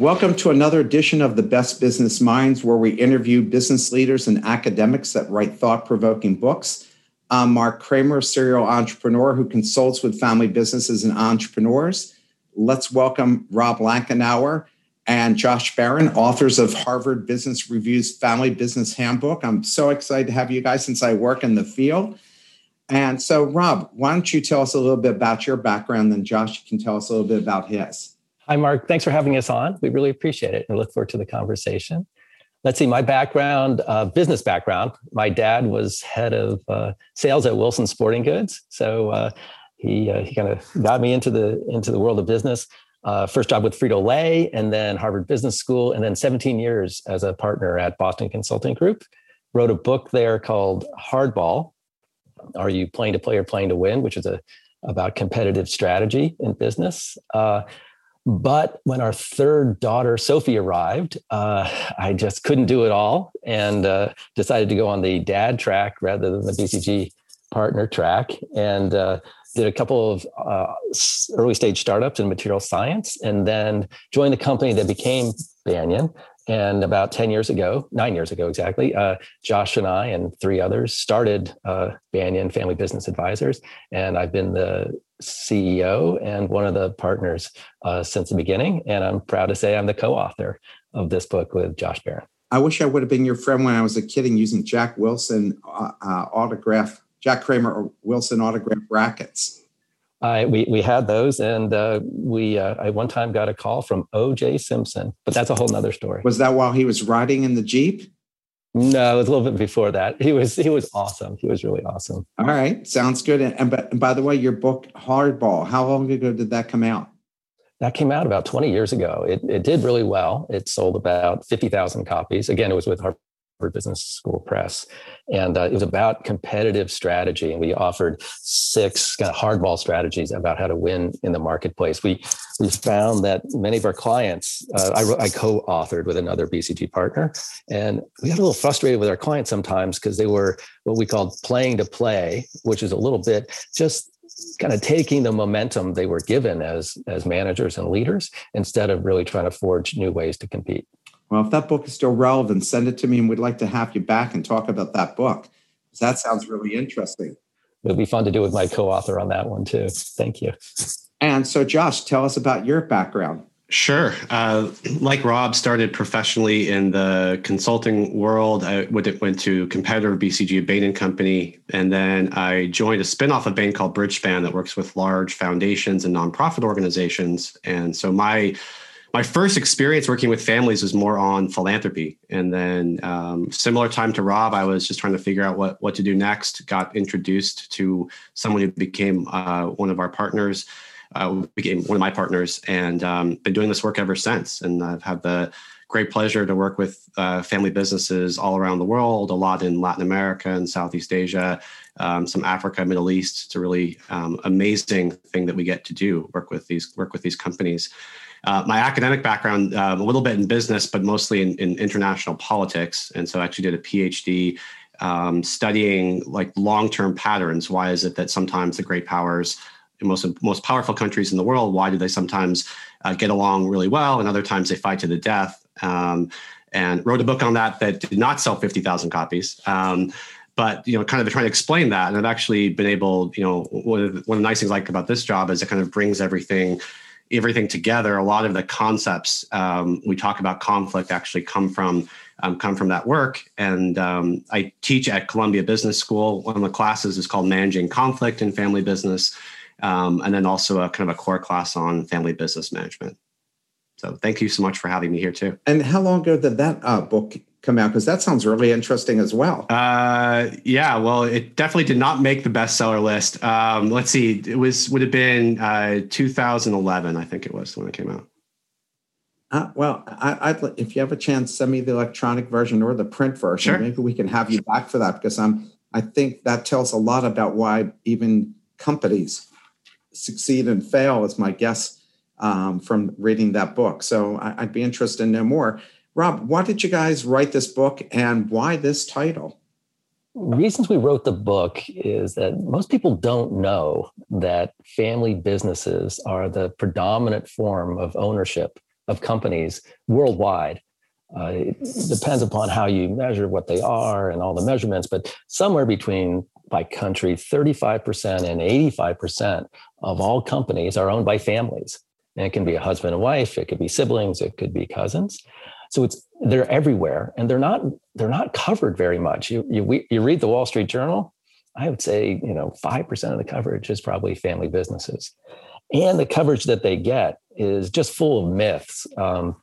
Welcome to another edition of the Best Business Minds, where we interview business leaders and academics that write thought provoking books. I'm Mark Kramer, serial entrepreneur who consults with family businesses and entrepreneurs. Let's welcome Rob Lachenauer and Josh Baron, authors of Harvard Business Review's Family Business Handbook. I'm so excited to have you guys since I work in the field. And so, Rob, why don't you tell us a little bit about your background, then Josh can tell us a little bit about his. Hi, Mark. Thanks for having us on. We really appreciate it and look forward to the conversation. Let's see, my background, uh, business background. My dad was head of uh, sales at Wilson Sporting Goods, so uh, he uh, he kind of got me into the into the world of business. Uh, first job with Frito Lay, and then Harvard Business School, and then 17 years as a partner at Boston Consulting Group. Wrote a book there called Hardball. Are you playing to play or playing to win? Which is a about competitive strategy in business. Uh, but when our third daughter, Sophie, arrived, uh, I just couldn't do it all and uh, decided to go on the dad track rather than the BCG partner track and uh, did a couple of uh, early stage startups in material science and then joined the company that became Banyan. And about 10 years ago, nine years ago exactly, uh, Josh and I and three others started uh, Banyan Family Business Advisors. And I've been the CEO and one of the partners uh, since the beginning. And I'm proud to say I'm the co author of this book with Josh Baron. I wish I would have been your friend when I was a kid and using Jack Wilson uh, uh, autograph, Jack Kramer Wilson autograph brackets. I, we, we had those, and uh, we uh, I one time got a call from O.J. Simpson, but that's a whole nother story. Was that while he was riding in the Jeep? No, it was a little bit before that. He was he was awesome. He was really awesome. All right, sounds good. And, and, and by the way, your book Hardball, how long ago did that come out? That came out about 20 years ago. It, it did really well. It sold about 50,000 copies. Again, it was with Harvard Business School Press. And uh, it was about competitive strategy. And we offered six kind of hardball strategies about how to win in the marketplace. We, we found that many of our clients, uh, I, I co authored with another BCG partner, and we got a little frustrated with our clients sometimes because they were what we called playing to play, which is a little bit just kind of taking the momentum they were given as as managers and leaders instead of really trying to forge new ways to compete well, if that book is still relevant, send it to me and we'd like to have you back and talk about that book. Because That sounds really interesting. It'll be fun to do with my co author on that one too. Thank you. And so, Josh, tell us about your background. Sure. Uh, like Rob, started professionally in the consulting world. I went, went to competitor BCG, Bain and Company, and then I joined a spinoff of Bain called Bridgespan that works with large foundations and nonprofit organizations. And so my my first experience working with families was more on philanthropy. And then um, similar time to rob i was just trying to figure out what, what to do next got introduced to someone who became uh, one of our partners uh, became one of my partners. And um, been doing this work ever since. And i've had the great pleasure to work with uh, family businesses all around the world a lot in latin america and southeast asia um, some africa middle east it's a really um, amazing thing that we get to do work with these work with these companies uh, my academic background, um, a little bit in business, but mostly in, in, international politics. And so I actually did a PhD um, studying like long-term patterns. Why is it that sometimes the great powers, the most most powerful countries in the world, why do they sometimes uh, get along really well, and other times they fight to the death? Um, and wrote a book on that that did not sell fifty thousand copies. Um, but you know, kind of trying to explain that, and I've actually been able, you know, one of the, one of the nice things I like about this job is it kind of brings everything everything together, a lot of the concepts um, we talk about conflict actually come from um, come from that work. And um, I teach at Columbia Business School. One of the classes is called Managing Conflict in Family Business, um, and then also a kind of a core class on family business management. So thank you so much for having me here too. And how long ago did that uh, book come out? Because that sounds really interesting as well. Uh, yeah, well, it definitely did not make the bestseller list. Um, let's see, it was would have been uh, 2011, I think it was when it came out. Uh, well, I, would if you have a chance, send me the electronic version or the print version. Sure. Maybe we can have you back for that because I'm. I think that tells a lot about why even companies succeed and fail. Is my guess um, from reading that book. So I, I'd be interested to know more. Rob, why did you guys write this book, and why this title? reasons we wrote the book is that most people don't know that family businesses are the predominant form of ownership of companies worldwide. Uh, it depends upon how you measure what they are and all the measurements, but somewhere between by country, 35% and 85% of all companies are owned by families. And it can be a husband and wife, it could be siblings, it could be cousins. So it's they're everywhere, and they're not they're not covered very much. You you you read the Wall Street Journal, I would say you know five percent of the coverage is probably family businesses, and the coverage that they get is just full of myths. Um,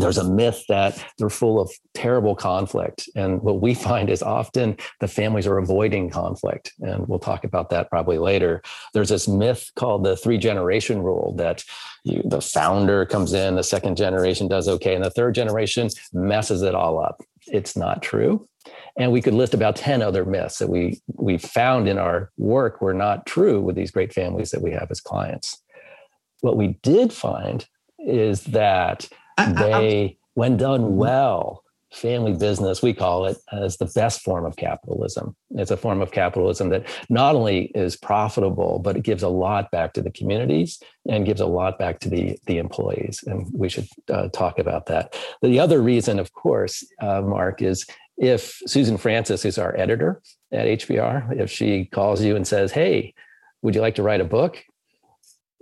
there's a myth that they're full of terrible conflict. And what we find is often the families are avoiding conflict. And we'll talk about that probably later. There's this myth called the three generation rule that you, the founder comes in, the second generation does okay, and the third generation messes it all up. It's not true. And we could list about 10 other myths that we, we found in our work were not true with these great families that we have as clients. What we did find is that they, when done mm-hmm. well, family business, we call it, as the best form of capitalism. It's a form of capitalism that not only is profitable, but it gives a lot back to the communities and gives a lot back to the, the employees. And we should uh, talk about that. The other reason, of course, uh, Mark, is if Susan Francis, who's our editor at HBR, if she calls you and says, Hey, would you like to write a book?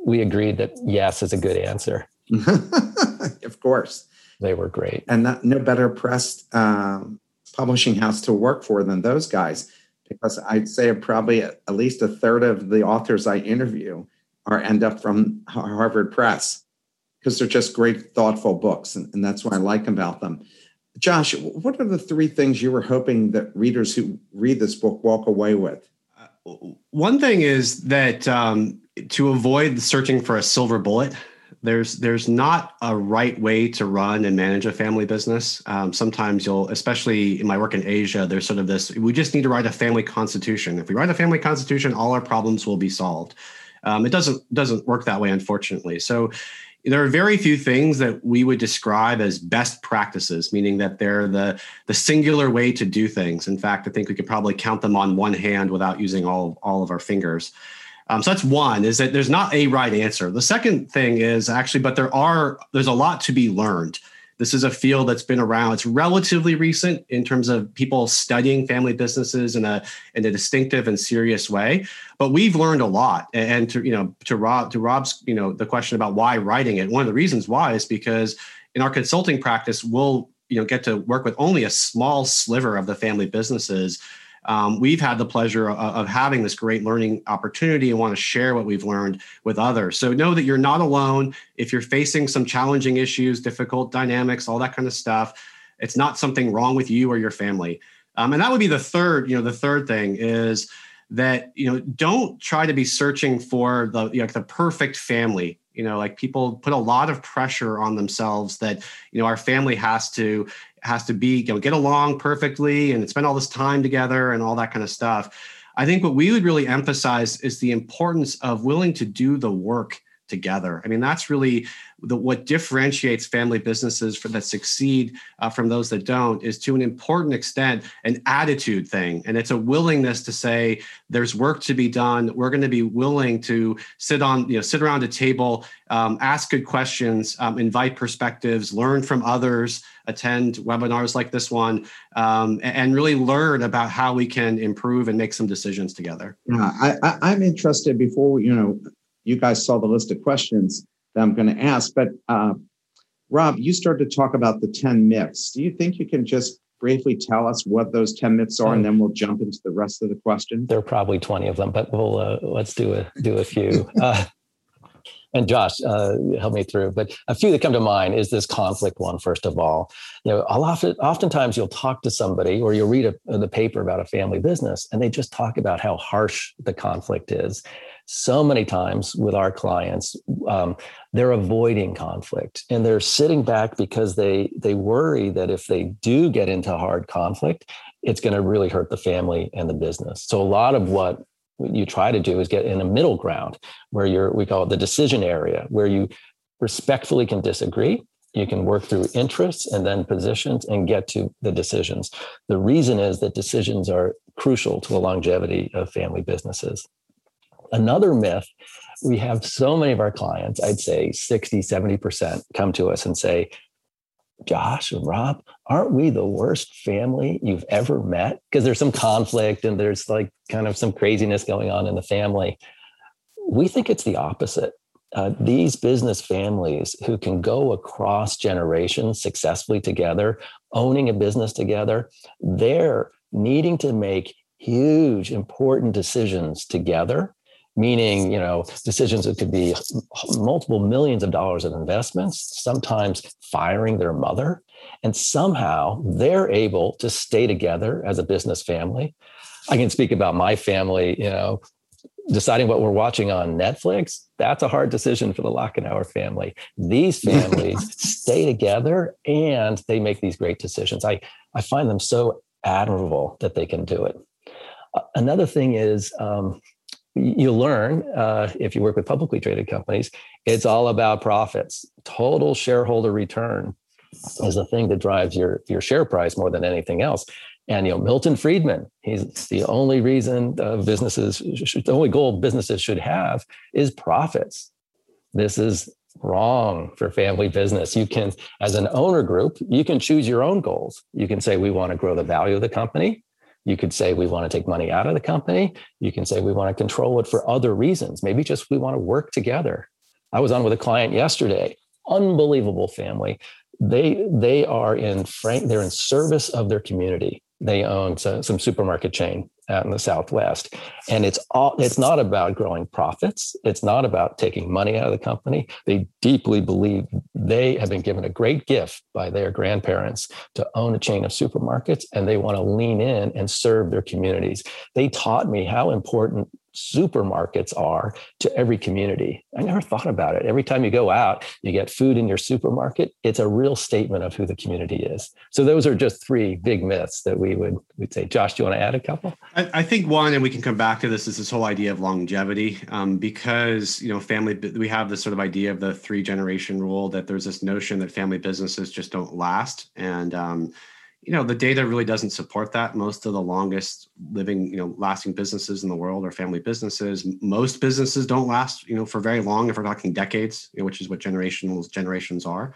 We agreed that yes is a good answer. of course. They were great. And not, no better pressed um, publishing house to work for than those guys, because I'd say probably at least a third of the authors I interview are end up from Harvard Press because they're just great, thoughtful books. And, and that's what I like about them. Josh, what are the three things you were hoping that readers who read this book walk away with? Uh, one thing is that um, to avoid searching for a silver bullet, there's there's not a right way to run and manage a family business. Um, sometimes you'll, especially in my work in Asia, there's sort of this: we just need to write a family constitution. If we write a family constitution, all our problems will be solved. Um, it doesn't doesn't work that way, unfortunately. So there are very few things that we would describe as best practices, meaning that they're the the singular way to do things. In fact, I think we could probably count them on one hand without using all all of our fingers. Um, so that's one is that there's not a right answer. The second thing is actually, but there are there's a lot to be learned. This is a field that's been around. It's relatively recent in terms of people studying family businesses in a in a distinctive and serious way. But we've learned a lot. And to you know to Rob to Rob's you know the question about why writing it. One of the reasons why is because in our consulting practice, we'll you know get to work with only a small sliver of the family businesses um, we've had the pleasure of, of, having this great learning opportunity and want to share what we've learned with others. So know that you're not alone. If you're facing some challenging issues, difficult dynamics, all that kind of stuff, it's not something wrong with you or your family. Um, and that would be the third, you know, the third thing is that you know don't try to be searching for the you know, the perfect family you know like people put a lot of pressure on themselves that you know our family has to has to be you know get along perfectly and spend all this time together and all that kind of stuff. I think what we would really emphasize is the importance of willing to do the work together. I mean that's really the, what differentiates family businesses for that succeed uh, from those that don't is to an important extent an attitude thing. And it's a willingness to say there's work to be done. We're going to be willing to sit on you know sit around a table um, ask good questions um, invite perspectives learn from others attend webinars like this one um, and really learn about how we can improve and make some decisions together. Yeah I, I, i'm interested before you know you guys saw the list of questions that I'm going to ask. But uh, Rob, you started to talk about the 10 myths. Do you think you can just briefly tell us what those 10 myths are, and then we'll jump into the rest of the question? There are probably 20 of them, but we'll uh, let's do a do a few. Uh, and Josh, uh, help me through. But a few that come to mind is this conflict one. First of all, you know, I'll often, oftentimes you'll talk to somebody or you'll read a, the paper about a family business, and they just talk about how harsh the conflict is so many times with our clients, um, they're avoiding conflict and they're sitting back because they they worry that if they do get into hard conflict, it's going to really hurt the family and the business. So a lot of what you try to do is get in a middle ground where you're we call it the decision area where you respectfully can disagree you can work through interests and then positions and get to the decisions the reason is that decisions are crucial to the longevity of family businesses another myth we have so many of our clients i'd say 60 70% come to us and say Josh and Rob, aren't we the worst family you've ever met? Because there's some conflict and there's like kind of some craziness going on in the family. We think it's the opposite. Uh, these business families who can go across generations successfully together, owning a business together, they're needing to make huge, important decisions together meaning you know decisions that could be multiple millions of dollars of investments sometimes firing their mother and somehow they're able to stay together as a business family. I can speak about my family you know deciding what we're watching on netflix that's a hard decision for the Lachenauer family. These families stay together and they make these great decisions. I i find them so admirable that they can do it. Another thing is um, you learn uh, if you work with publicly traded companies, it's all about profits. Total shareholder return is the thing that drives your your share price more than anything else. And you know, Milton Friedman, he's the only reason uh, businesses, the only goal businesses should have is profits. This is wrong for family business. You can, as an owner group, you can choose your own goals. You can say we want to grow the value of the company. You could say we want to take money out of the company. You can say we want to control it for other reasons. Maybe just we want to work together. I was on with a client yesterday, unbelievable family. They they are in frank, they're in service of their community. They own some, supermarket chain out in the Southwest. And it's all it's not about growing profits. It's not about taking money out of the company. They deeply believe they have been given a great gift by their grandparents to own a chain of supermarkets and they want to lean in and serve their communities. They taught me how important supermarkets are to every community. I never thought about it. Every time you go out, you get food in your supermarket. It's a real statement of who the community is. So those are just three big myths that we would we'd say. Josh, do you want to add a couple? I, I think one, and we can come back to this, is this whole idea of longevity. Um, because you know, family we have this sort of idea of the three generation rule that there's this notion that family businesses just don't last. And um, you know the data really doesn't support that. Most of the longest living you know lasting businesses in the world are family businesses. Most businesses don't last you know for very long if we're talking decades you know, which is what generational generations are.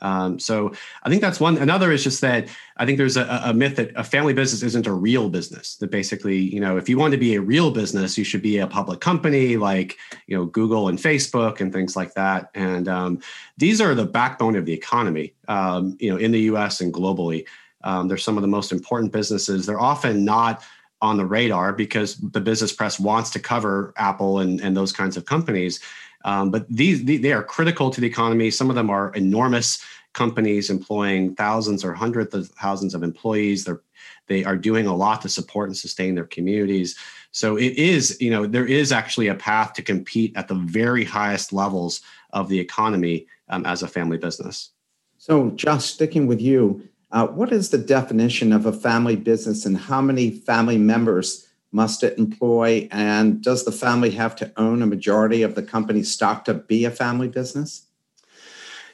Um, so i think that's one. Another is just that i think there's a, a, myth that a family business isn't a real business that basically you know if you want to be a real business you should be a public company like you know google and facebook and things like that. And um, these are the backbone of the economy um, you know in the us and globally um, they're some of the most important businesses. They're often not on the radar because the business press wants to cover Apple and, and those kinds of companies. Um, but these they are critical to the economy. Some of them are enormous companies employing thousands or hundreds of thousands of employees. They're they are doing a lot to support and sustain their communities. So it is, you know, there is actually a path to compete at the very highest levels of the economy um, as a family business. So, just sticking with you, uh, what is the definition of a family business and how many family members must it employ? And does the family have to own a majority of the company's stock to be a family business?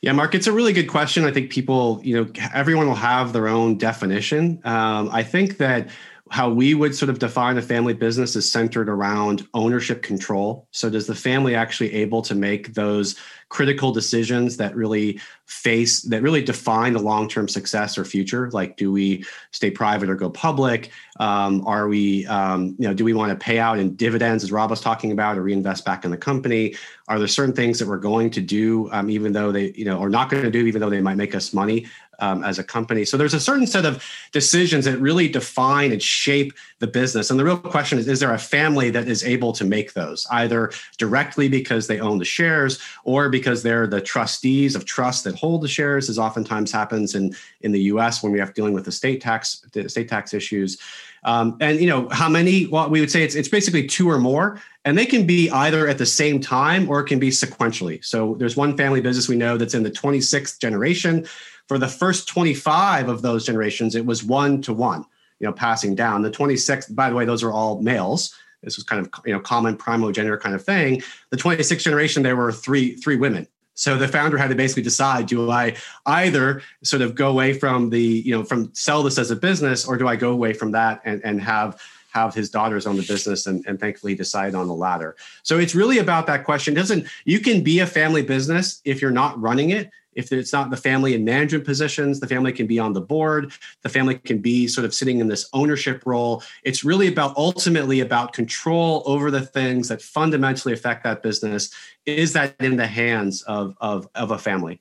Yeah, Mark, it's a really good question. I think people, you know, everyone will have their own definition. Um, I think that how we would sort of define a family business is centered around ownership control. So, does the family actually able to make those critical decisions that really face that really define the long-term success or future. Like do we stay private or go public? Um, are we um, you know do we want to pay out in dividends as rob was talking about or reinvest back in the company? Are there certain things that we're going to do um, even though they you know are not going to do even though they might make us money um, as a company. So there's a certain set of decisions that really define and shape the business. And the real question is: Is there a family that is able to make those, either directly because they own the shares, or because they're the trustees of trust that hold the shares, as oftentimes happens in in the U.S. when we have dealing with the state tax the state tax issues. Um, and you know how many? Well, we would say it's it's basically two or more. and they can be either at the same time or it can be sequentially. So there's one family business we know that's in the 26th generation. For the first 25 of those generations, it was one to one, you know, passing down. The 26th, by the way, those are all males. This was kind of you know common primogeniture kind of thing. The 26th generation, there were three three women. So the founder had to basically decide: Do I either sort of go away from the you know from sell this as a business, or do I go away from that and and have have his daughters own the business and, and thankfully decide on the latter. So it's really about that question. Doesn't you can be a family business if you're not running it. If it's not the family in management positions, the family can be on the board. The family can be sort of sitting in this ownership role. It's really about ultimately about control over the things that fundamentally affect that business. Is that in the hands of, of, of a family?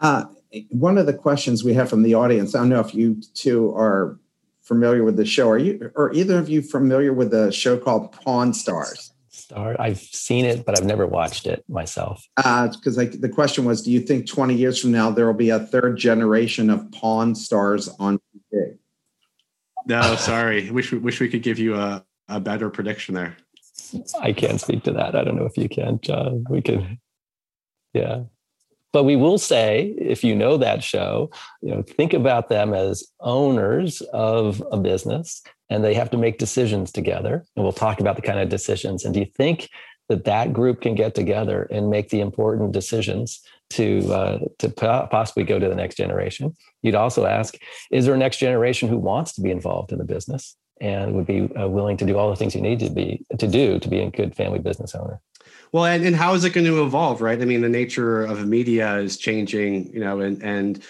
Uh, one of the questions we have from the audience, I don't know if you two are familiar with the show. Are you or either of you familiar with a show called Pawn Stars? Star, I've seen it, but I've never watched it myself. Because uh, the question was, do you think 20 years from now there will be a third generation of Pawn Stars on TV? No, sorry. wish we wish we could give you a, a better prediction there. I can't speak to that. I don't know if you can, John. We could, yeah. But we will say, if you know that show, you know, think about them as owners of a business and they have to make decisions together. And we'll talk about the kind of decisions. And do you think that that group can get together and make the important decisions to uh, to possibly go to the next generation? You'd also ask, is there a next generation who wants to be involved in the business and would be uh, willing to do all the things you need to be to do to be a good family business owner? Well, and, and how is it going to evolve, right? I mean, the nature of media is changing, you know, and and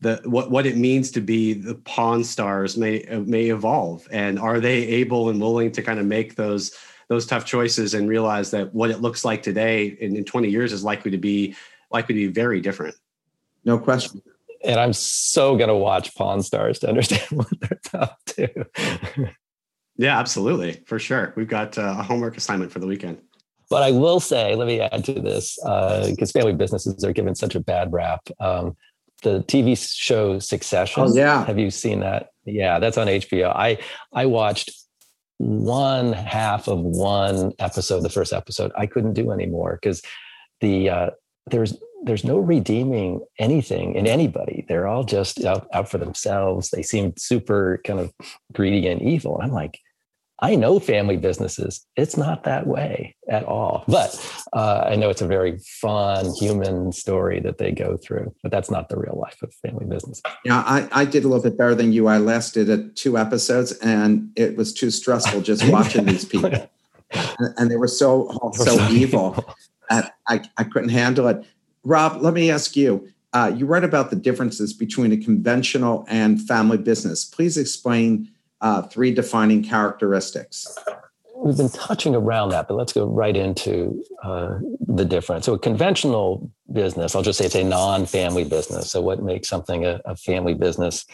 the what what it means to be the pawn stars may may evolve, and are they able and willing to kind of make those those tough choices and realize that what it looks like today in, in 20 years is likely to be likely to be very different. No question. And I'm so gonna watch Pawn Stars to understand what they're up to. yeah, absolutely, for sure. We've got uh, a homework assignment for the weekend. But I will say, let me add to this, because uh, family businesses are given such a bad rap. Um, the TV show Succession. Oh, yeah. Have you seen that? Yeah, that's on HBO. I I watched one half of one episode, the first episode. I couldn't do anymore because the uh, there's there's no redeeming anything in anybody. They're all just out, out for themselves. They seem super kind of greedy and evil. I'm like, I know family businesses. It's not that way at all. But uh, I know it's a very fun human story that they go through, but that's not the real life of family business. Yeah, I, I did a little bit better than you. I lasted at two episodes and it was too stressful just watching these people. And, and they were so, so, evil. I, I couldn't handle it. Rob, let me ask you. Uh, you write about the differences between a conventional and family business. Please explain uh, three defining characteristics? We've been touching around that, but let's go right into uh, the difference. So, a conventional business, I'll just say it's a non family business. So, what makes something a, a family business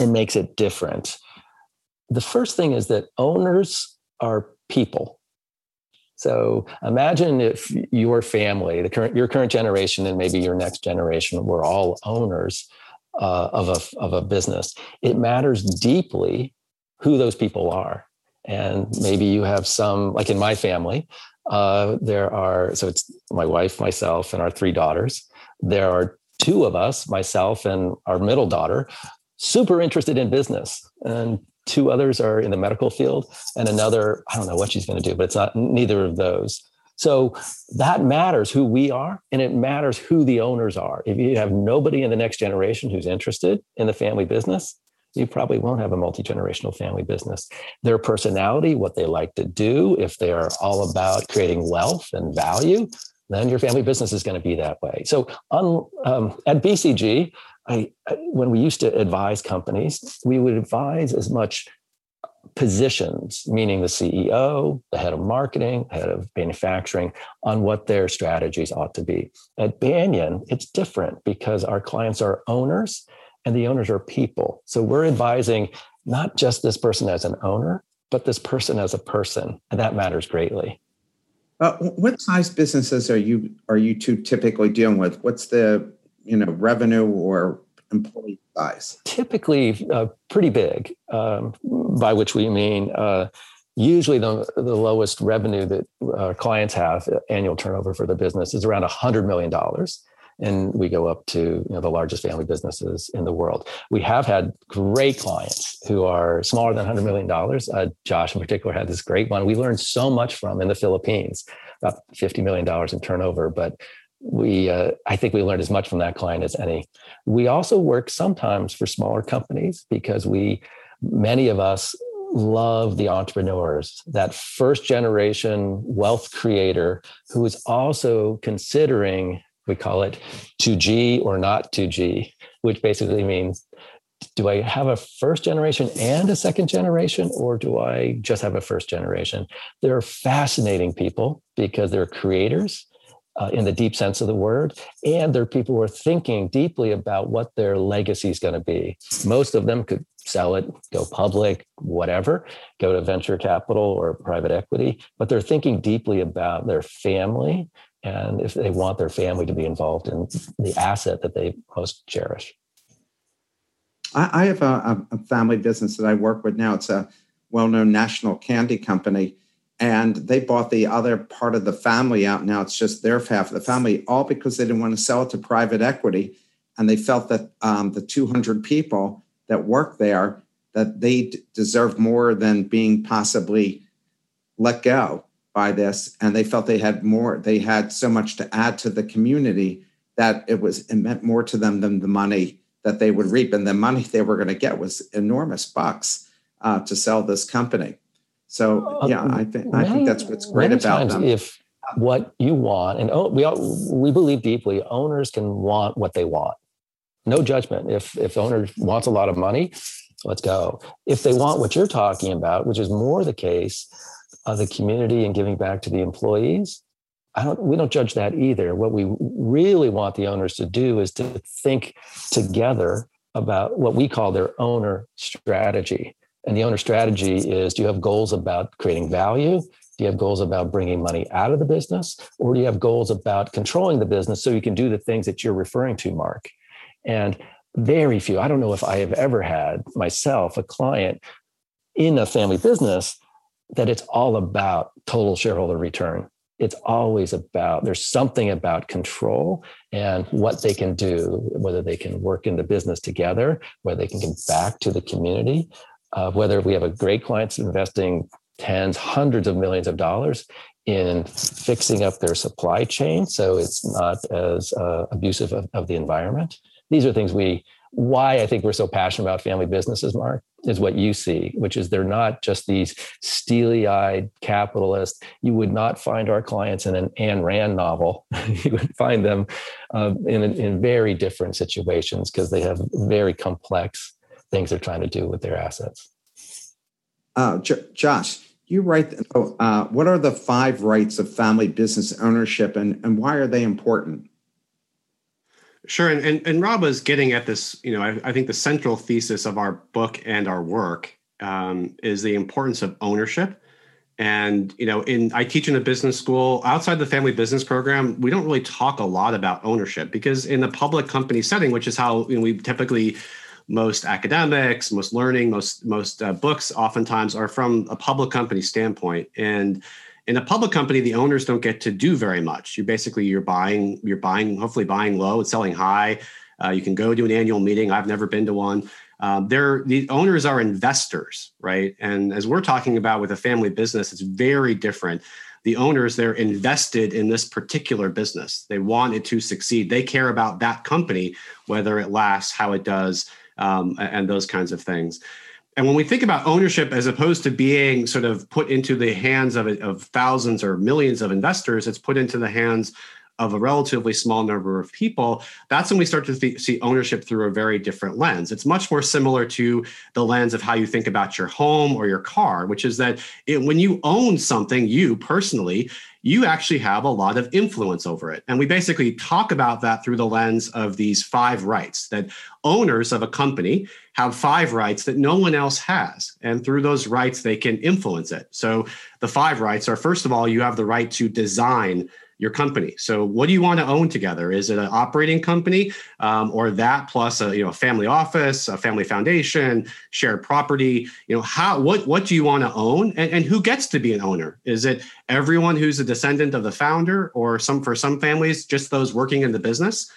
and makes it different? The first thing is that owners are people. So imagine if your family, the current your current generation, and maybe your next generation, were all owners uh, of a of a business. It matters deeply who those people are, and maybe you have some like in my family. Uh, there are so it's my wife, myself, and our three daughters. There are two of us, myself and our middle daughter, super interested in business, and two others are in the medical field, and another I don't know what she's going to do, but it's not neither of those. So that matters who we are, and it matters who the owners are. If you have nobody in the next generation who's interested in the family business, you probably won't have a multi generational family business. Their personality, what they like to do, if they are all about creating wealth and value, then your family business is going to be that way. So on, um, at BCG, I, when we used to advise companies, we would advise as much positions, meaning the CEO, the head of marketing, head of manufacturing, on what their strategies ought to be. At Banyan, it's different because our clients are owners and the owners are people. So we're advising not just this person as an owner, but this person as a person. And that matters greatly. Uh, what size businesses are you are you two typically dealing with? What's the you know revenue or employee Typically, uh, pretty big, um, by which we mean uh, usually the, the lowest revenue that our clients have annual turnover for their business is around $100 million and we go up to you know, the largest family businesses in the world. We have had great clients who are smaller than $100 million. Uh, Josh, in particular, had this great one we learned so much from in the Philippines, about $50 million in turnover. But we, uh, I think we learned as much from that client as any. We also work sometimes for smaller companies because we, many of us, love the entrepreneurs, that first generation wealth creator who is also considering we call it 2G or not 2G, which basically means do I have a first generation and a second generation, or do I just have a first generation? They're fascinating people because they're creators uh, in the deep sense of the word, and they're people who are thinking deeply about what their legacy is going to be. Most of them could sell it, go public, whatever, go to venture capital or private equity, but they're thinking deeply about their family and if they want their family to be involved in the asset that they most cherish. I, have a, a, family business that I work with now. It's a well-known national candy company, and they bought the other part of the family out. Now it's just their half of the family, all because they didn't want to sell it to private equity, and they felt that um, the 200 people that work there that they d- deserve more than being possibly let go by this and they felt they had more they had so much to add to the community that it was it meant more to them than the money that they would reap and the money they were going to get was enormous bucks uh, to sell this company so oh, yeah i think i think that's what's great about them if what you want and oh, we all, we believe deeply owners can want what they want no judgment if if the owner wants a lot of money let's go if they want what you're talking about which is more the case of the community and giving back to the employees. I don't, we don't judge that either. What we really want the owners to do is to think together about what we call their owner strategy. And the owner strategy is do you have goals about creating value? Do you have goals about bringing money out of the business? Or do you have goals about controlling the business so you can do the things that you're referring to, Mark? And very few, I don't know if I have ever had myself a client in a family business that it's all about total shareholder return. It's always about, there's something about control and what they can do, whether they can work in the business together, whether they can give back to the community, uh, whether we have a great clients investing tens, hundreds of millions of dollars in fixing up their supply chain so it's not as uh, abusive of, of the environment. These are things we why I think we're so passionate about family businesses, Mark, is what you see, which is they're not just these steely eyed capitalists. You would not find our clients in an Ayn Rand novel. you would find them uh, in, in very different situations because they have very complex things they're trying to do with their assets. Uh, J- Josh, you write, oh, uh, what are the five rights of family business ownership and, and why are they important? Sure, and, and and Rob was getting at this. You know, I, I think the central thesis of our book and our work um, is the importance of ownership. And you know, in I teach in a business school outside the family business program. We don't really talk a lot about ownership because in the public company setting, which is how you know, we typically most academics, most learning, most most uh, books, oftentimes are from a public company standpoint, and in a public company the owners don't get to do very much. You're basically you're buying you're buying hopefully buying low and selling high. Uh, you can go to an annual meeting. I've never been to one. Um, they're the owners are investors right? And as we're talking about with a family business it's very different. The owners they're invested in this particular business. They want it to succeed. They care about that company whether it lasts how it does um, and those kinds of things. And when we think about ownership as opposed to being sort of put into the hands of, of thousands or millions of investors, it's put into the hands of a relatively small number of people, that's when we start to th- see ownership through a very different lens. It's much more similar to the lens of how you think about your home or your car, which is that it, when you own something, you personally, you actually have a lot of influence over it. And we basically talk about that through the lens of these five rights that owners of a company have five rights that no one else has. And through those rights, they can influence it. So the five rights are first of all, you have the right to design your company. So, what do you want to own together? Is it an operating company, um, or that plus a you know a family office, a family foundation, shared property? You know, how what what do you want to own, and, and who gets to be an owner? Is it everyone who's a descendant of the founder, or some for some families just those working in the business?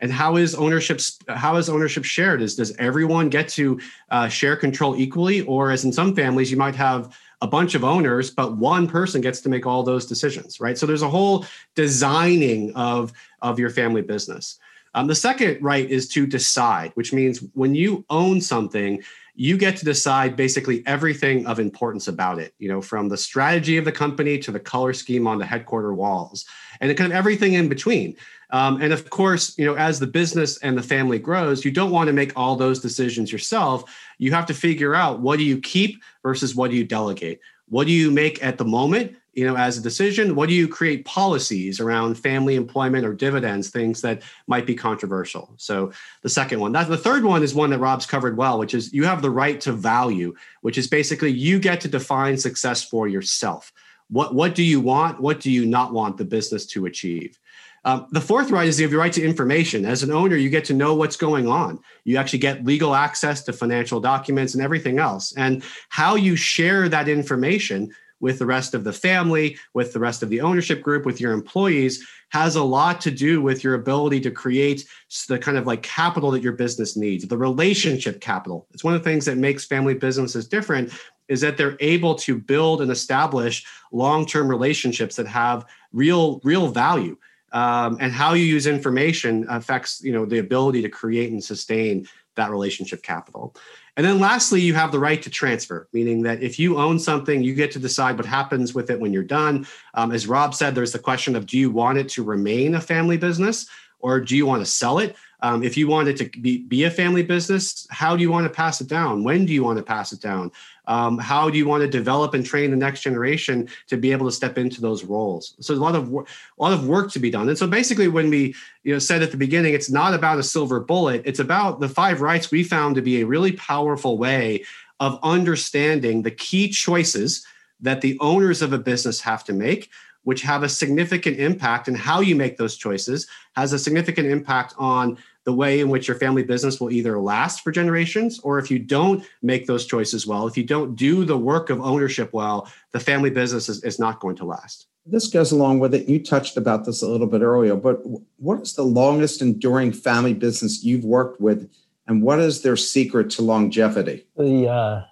and how is ownership how is ownership shared is does everyone get to uh, share control equally or as in some families you might have a bunch of owners but one person gets to make all those decisions right? So there's a whole designing of of your family business. Um, the second right is to decide which means when you own something you get to decide basically everything of importance about it you know from the strategy of the company to the color scheme on the headquarter walls and kind of everything in between um, and of course, you know, as the business and the family grows, you don't want to make all those decisions yourself. You have to figure out what do you keep versus what do you delegate. What do you make at the moment, you know, as a decision? What do you create policies around family employment or dividends, things that might be controversial? So the second one. That the third one is one that Rob's covered well, which is you have the right to value, which is basically you get to define success for yourself. What what do you want? What do you not want the business to achieve? Um, the fourth right is you have your right to information. As an owner, you get to know what's going on. You actually get legal access to financial documents and everything else. And how you share that information with the rest of the family, with the rest of the ownership group, with your employees has a lot to do with your ability to create the kind of like capital that your business needs, the relationship capital. It's one of the things that makes family businesses different is that they're able to build and establish long-term relationships that have real real value um, and how you use information affects you know the ability to create and sustain that relationship capital. And then lastly you have the right to transfer meaning that if you own something you get to decide what happens with it when you're done. Um, as rob said there's the question of do you want it to remain a family business or do you want to sell it um, if you want it to be, be a family business, how do you want to pass it down? When do you want to pass it down? Um, how do you want to develop and train the next generation to be able to step into those roles? So a lot of a lot of work to be done. And so basically, when we you know said at the beginning, it's not about a silver bullet. It's about the five rights we found to be a really powerful way of understanding the key choices that the owners of a business have to make which have a significant impact and how you make those choices has a significant impact on the way in which your family business will either last for generations or if you don't make those choices well if you don't do the work of ownership well the family business is, is not going to last. This goes along with it. You touched about this a little bit earlier but what is the longest enduring family business you've worked with and what is their secret to longevity? The uh,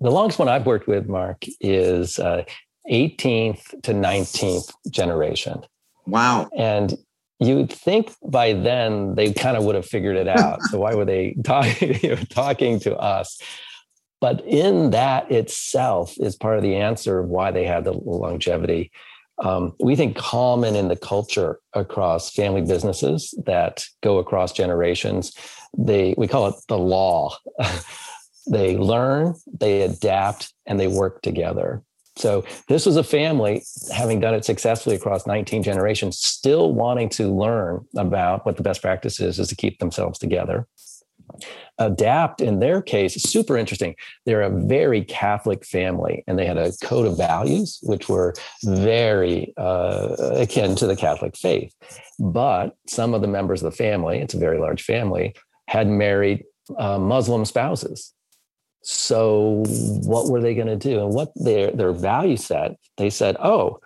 the longest one I've worked with, Mark, is uh, 18th to 19th generation. Wow. And you'd think by then they kind of would have figured it out. so why were they talk, you know, talking to us? But in that itself is part of the answer of why they had the longevity. Um, we think common in the culture across family businesses that go across generations. They we call it the law. they learn, they adapt, and they work together. So this was a family having done it successfully across 19 generations, still wanting to learn about what the best practice is, is to keep themselves together. Adapt in their case, super interesting. They're a very Catholic family, and they had a code of values which were very uh, akin to the Catholic faith. But some of the members of the family, it's a very large family, had married uh, Muslim spouses. So what were they going to do? And what their their value set? They said, "Oh,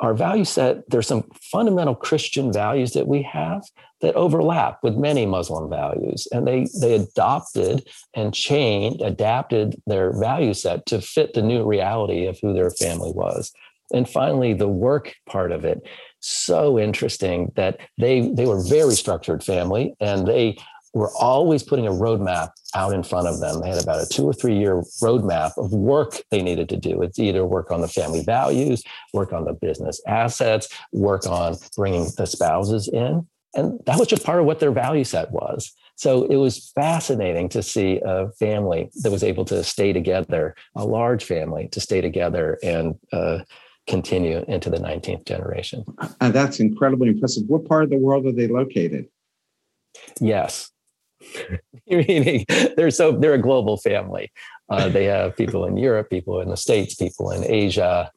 our value set. There's some fundamental Christian values that we have that overlap with many Muslim values, and they they adopted and changed, adapted their value set to fit the new reality of who their family was." And finally, the work part of it so interesting that they they were very structured family and they were always putting a roadmap out in front of them. They had about a two or three year roadmap of work they needed to do. It's either work on the family values, work on the business assets, work on bringing the spouses in. And that was just part of what their value set was. So it was fascinating to see a family that was able to stay together, a large family to stay together and uh, continue into the 19th generation. Uh, that's incredibly impressive. What part of the world are they located? Yes, meaning they're so they're a global family. Uh, they have people in Europe, people in the States, people in Asia.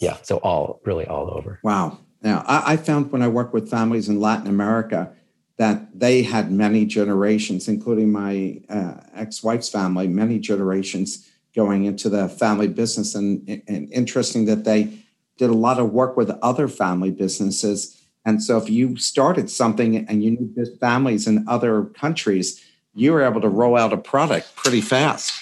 Yeah, so all really all over. Wow. Now, I, I found when I worked with families in Latin America that they had many generations, including my uh, ex-wife's family, many generations going into the family business, and, and interesting that they did a lot of work with other family businesses. And so, if you started something and you knew families in other countries, you were able to roll out a product pretty fast.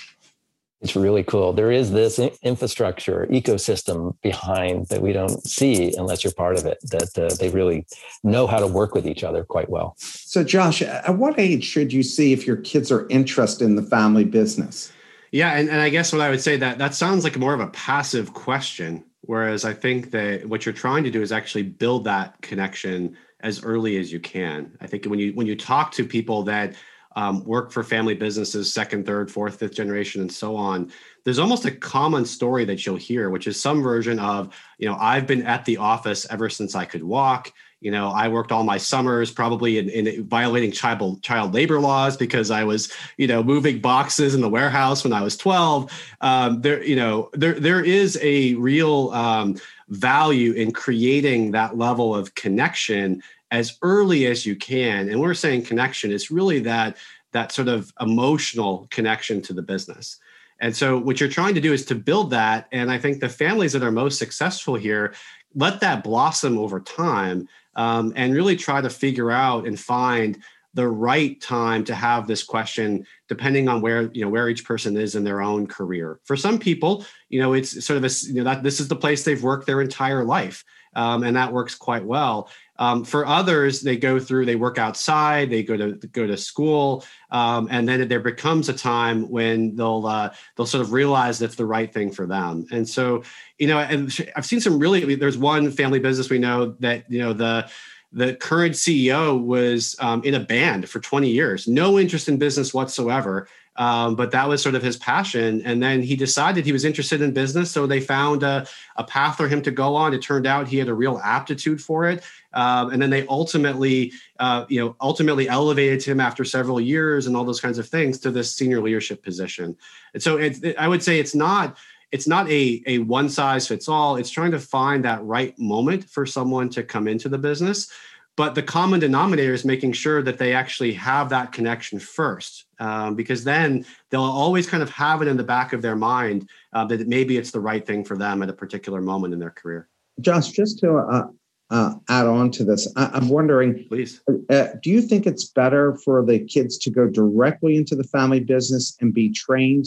It's really cool. There is this infrastructure ecosystem behind that we don't see unless you're part of it. That uh, they really know how to work with each other quite well. So, Josh, at what age should you see if your kids are interested in the family business? Yeah, and, and I guess what I would say that that sounds like more of a passive question, whereas I think that what you're trying to do is actually build that connection as early as you can. I think when you when you talk to people that um, work for family businesses, second, third, fourth, fifth generation, and so on. There's almost a common story that you'll hear, which is some version of, you know, I've been at the office ever since I could walk. You know, I worked all my summers probably in, in violating child child labor laws because I was, you know, moving boxes in the warehouse when I was 12. Um, there, you know, there there is a real um, value in creating that level of connection as early as you can. And we're saying connection is really that that sort of emotional connection to the business. And so what you're trying to do is to build that. And I think the families that are most successful here let that blossom over time um, and really try to figure out and find the right time to have this question depending on where you know where each person is in their own career. For some people you know it's sort of a you know that this is the place they've worked their entire life um, and that works quite well um, for others, they go through, they work outside, they go to go to school, um, and then there becomes a time when they'll uh, they'll sort of realize that's the right thing for them. And so, you know, and I've seen some really. There's one family business we know that you know the the current CEO was um, in a band for 20 years, no interest in business whatsoever. Um, but that was sort of his passion. And then he decided he was interested in business. So they found a, a path for him to go on. It turned out he had a real aptitude for it. Um, and then they ultimately, uh, you know, ultimately elevated him after several years and all those kinds of things to this senior leadership position. And so it, it, I would say it's not it's not a, a one size fits all. It's trying to find that right moment for someone to come into the business. But the common denominator is making sure that they actually have that connection first, um, because then they'll always kind of have it in the back of their mind uh, that maybe it's the right thing for them at a particular moment in their career. Josh, just to uh, uh, add on to this, I- am wondering, please, uh, do you think it's better for the kids to go directly into the family business and be trained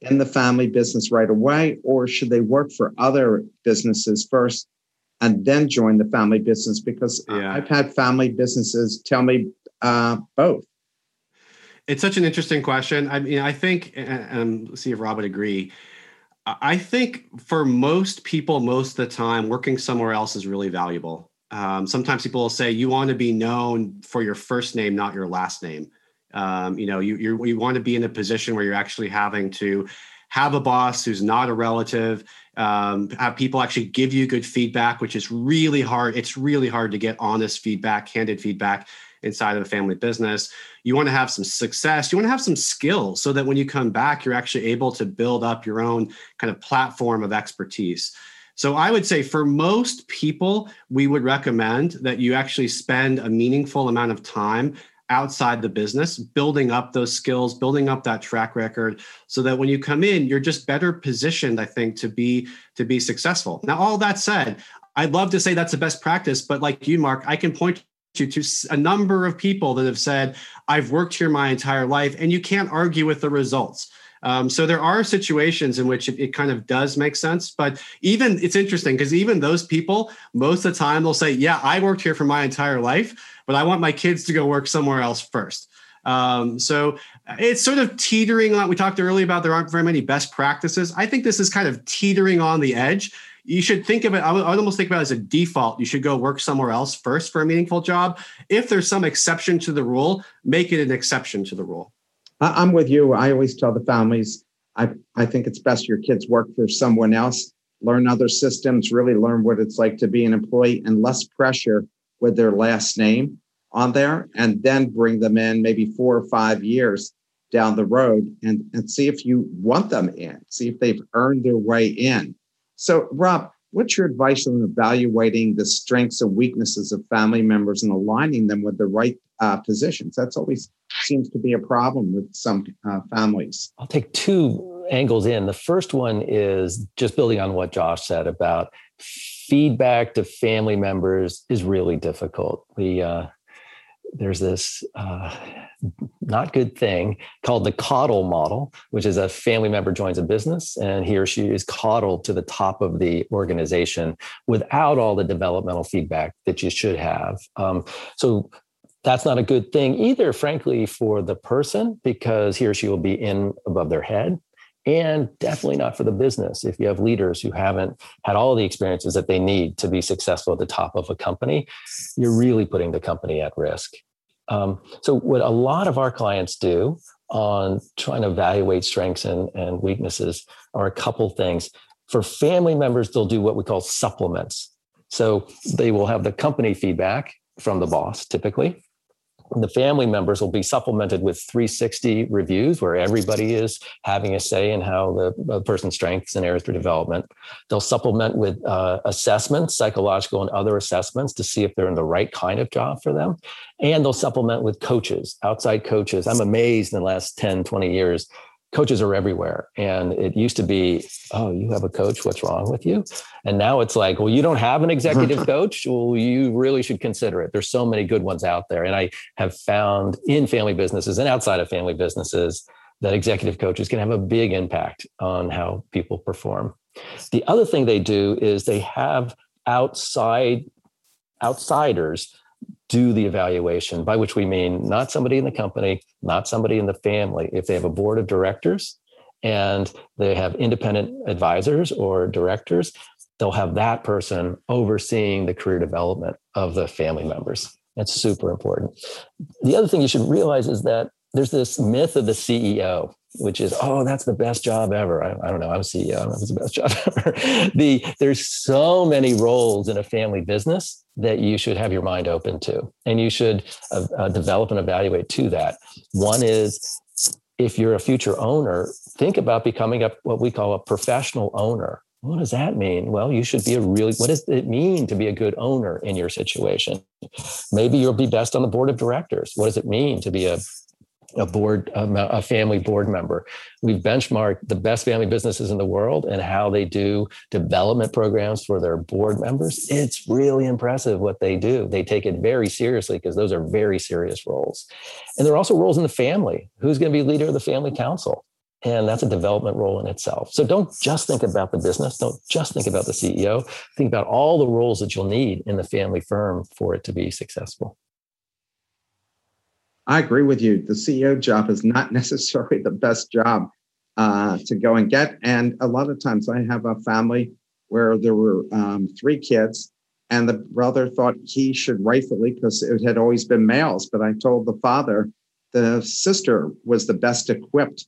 in the family business right away, or should they work for other businesses first and then join the family business because yeah. I've had family businesses tell me uh, both. It's such an interesting question. I mean, I think, and let's see if Rob would agree. I think for most people, most of the time, working somewhere else is really valuable. Um, sometimes people will say you want to be known for your first name, not your last name. Um, you know, you you want to be in a position where you're actually having to have a boss who's not a relative um, have people actually give you good feedback which is really hard. It's really hard to get honest feedback candid feedback inside of a family business. You want to have some success. You want to have some skills so that when you come back you're actually able to build up your own kind of platform of expertise. So I would say for most people, we would recommend that you actually spend a meaningful amount of time outside the business, building up those skills, building up that track record so that when you come in, you're just better positioned, I think, to be to be successful. Now, all that said, I'd love to say that's the best practice, but like you, Mark, I can point you to a number of people that have said, I've worked here my entire life, and you can't argue with the results. Um, so there are situations in which it, it, kind of does make sense. But even it's interesting because even those people, most of the time, they'll say, Yeah, I worked here for my entire life but I want my kids to go work somewhere else first. Um, so it's sort of teetering on. We talked earlier about there aren't very many best practices. I think this is kind of teetering on the edge. You should think of it, I would almost think about it as a default. You should go work somewhere else first for a meaningful job. If there's some exception to the rule, make it an exception to the rule. I'm with you. I always tell the families, I, I think it's best your kids work for someone else, learn other systems, really learn what it's like to be an employee and less pressure with their last name on there and then bring them in maybe four or five years down the road and, and see if you want them in, see if they've earned their way in. So, Rob, What's your advice on evaluating the strengths and weaknesses of family members and aligning them with the right uh, positions? That's always seems to be a problem with some uh, families. I'll take two angles in. The first one is just building on what Josh said about feedback to family members is really difficult. We uh, there's this uh, not good thing called the coddle model, which is a family member joins a business and he or she is coddled to the top of the organization without all the developmental feedback that you should have. Um, so that's not a good thing either, frankly, for the person because he or she will be in above their head. And definitely not for the business. If you have leaders who haven't had all the experiences that they need to be successful at the top of a company, you're really putting the company at risk. Um, so, what a lot of our clients do on trying to evaluate strengths and, and weaknesses are a couple things. For family members, they'll do what we call supplements. So, they will have the company feedback from the boss typically the family members will be supplemented with 360 reviews where everybody is having a say in how the, person's strengths and areas for development. They'll supplement with uh, assessments, psychological and other assessments to see if they're in the right kind of job for them. And they'll supplement with coaches, outside coaches. I'm amazed in the last 10, 20 years coaches are everywhere. And it used to be, oh, you have a coach, what's wrong with you? And now it's like, well, you don't have an executive coach. Well, you really should consider it. There's so many good ones out there. And I have found in family businesses and outside of family businesses that executive coaches can have a big impact on how people perform. The other thing they do is they have outside outsiders do the evaluation, by which we mean not somebody in the company, not somebody in the family. If they have a board of directors and they have independent advisors or directors, they'll have that person overseeing the career development of the family members. That's super important. The other thing you should realize is that there's this myth of the CEO which is oh that's the best job ever i, I don't know i'm ceo I the best job ever the there's so many roles in a family business that you should have your mind open to and you should uh, uh, develop and evaluate to that one is if you're a future owner think about becoming a what we call a professional owner what does that mean? Well, you should be a really, what does it mean to be a good owner in your situation? Maybe you'll be best on the board of directors. What does it mean to be a a board, um, a family board member. We've benchmarked the best family businesses in the world and how they do development programs for their board members. It's really impressive what they do. They take it very seriously because those are very serious roles. And there are also roles in the family. Who's going to be leader of the family council? And that's a development role in itself. So don't just think about the business. Don't just think about the CEO. Think about all the roles that you'll need in the family firm for it to be successful. I agree with you. The CEO job is not necessarily the best job uh, to go and get. And a lot of times I have a family where there were um, three kids, and the brother thought he should rightfully, because it had always been males. But I told the father the sister was the best equipped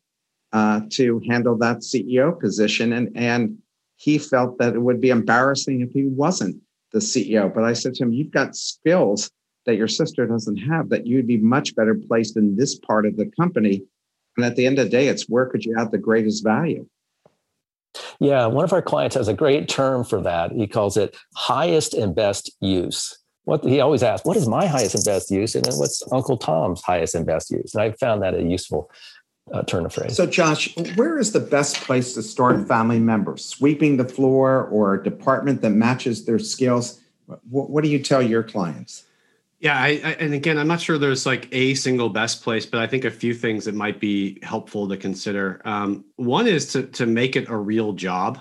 uh, to handle that CEO position. And, and he felt that it would be embarrassing if he wasn't the CEO. But I said to him, You've got skills that your sister doesn't have that you'd be much better placed in this part of the company. And at the end of the day it's where could you add the greatest value? Yeah one of our clients has a great term for that. He calls it highest and best use. What he always asks what is my highest and best use? And then what's uncle tom's highest and best use? And i found that a useful uh, turn of phrase. So josh where is the best place to start family members? Sweeping the floor or a department that matches their skills? What, what do you tell your clients yeah, I, I, and again, I'm not sure there's like a single best place, but I think a few things that might be helpful to consider. Um, one is to to make it a real job.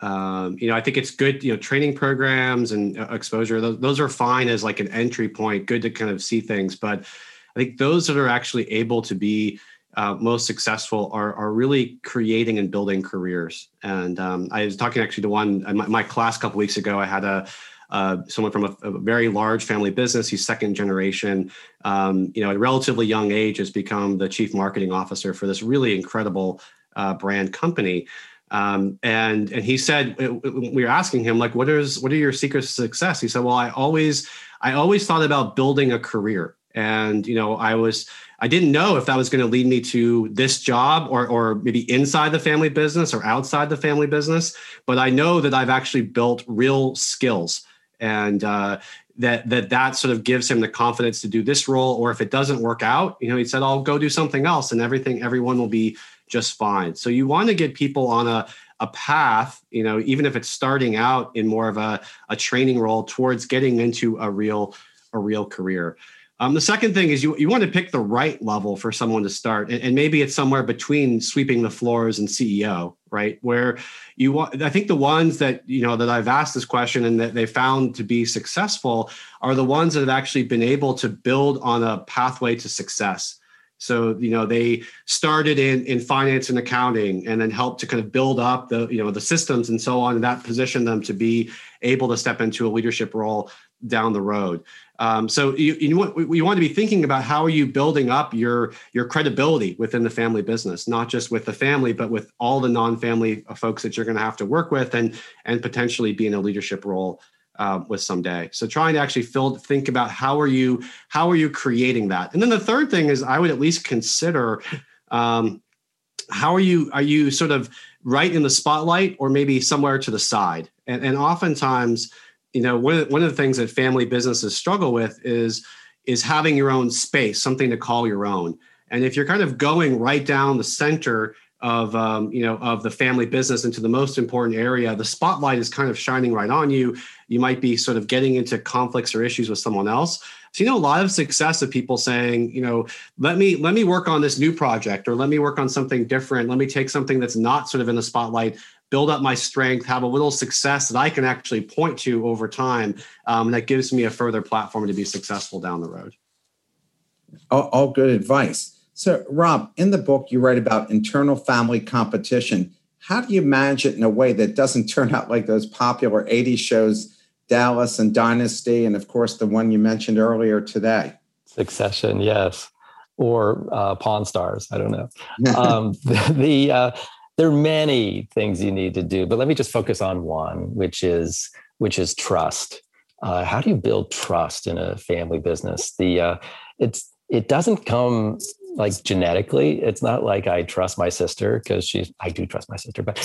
Um, you know, I think it's good. You know, training programs and uh, exposure; those, those are fine as like an entry point. Good to kind of see things, but I think those that are actually able to be uh, most successful are are really creating and building careers. And um, I was talking actually to one my, my class a couple weeks ago. I had a uh, someone from a, a, very large family business. He's second generation. Um, you know, at a relatively young age, has become the chief marketing officer for this really incredible uh, brand company. Um, and and he said uh, we were asking him like, what is what are your secrets to success? He said, well, I always I always thought about building a career. and you know i was i didn't know if that was going to lead me to this job or or maybe inside the family business or outside the family business but i know that i've actually built real skills and uh, that that that sort of gives him the confidence to do this role or if it doesn't work out you know he said i'll go do something else and everything everyone will be just fine. So you want to get people on a a path you know even if it's starting out in more of a, a training role towards getting into a real a real career um, the second thing is you, you want to pick the right level for someone to start. And, and, maybe it's somewhere between sweeping the floors and CEO, right? Where you want, I think the ones that, you know, that I've asked this question and that they found to be successful are the ones that have actually been able to build on a pathway to success. So, you know, they started in, in finance and accounting and then helped to kind of build up the, you know, the systems and so on. And that positioned them to be able to step into a leadership role down the road. Um, so you, you want you want to be thinking about how are you building up your your credibility within the family business, not just with the family, but with all the non-family folks that you're going to have to work with, and and potentially be in a leadership role uh, with someday. So trying to actually fill, think about how are you how are you creating that, and then the third thing is I would at least consider um, how are you are you sort of right in the spotlight or maybe somewhere to the side, and and oftentimes you know one of, one of the things that family businesses struggle with is is having your own space something to call your own. And if you're kind of going right down the center of um, you know of the family business into the most important area the spotlight is kind of shining right on you. You might be sort of getting into conflicts or issues with someone else so you know a lot of success of people saying you know let me let me work on this new project or let me work on something different let me take something that's not sort of in the spotlight build up my strength, have a little success that I can actually point to over time. Um, that gives me a further platform to be successful down the road. All, all, good advice. So, Rob, in the book, you write about internal family competition. How do you manage it in a way that doesn't turn out like those popular 80s shows, Dallas and Dynasty, and of course, the one you mentioned earlier today? Succession, yes. Or uh, Pawn Stars, I don't know. um, the, the uh, there are many things you need to do, but let me just focus on one, which is which is trust. Uh, how do you build trust in a family business? The uh, it's it doesn't come like genetically. It's not like I trust my sister because she's. I do trust my sister, but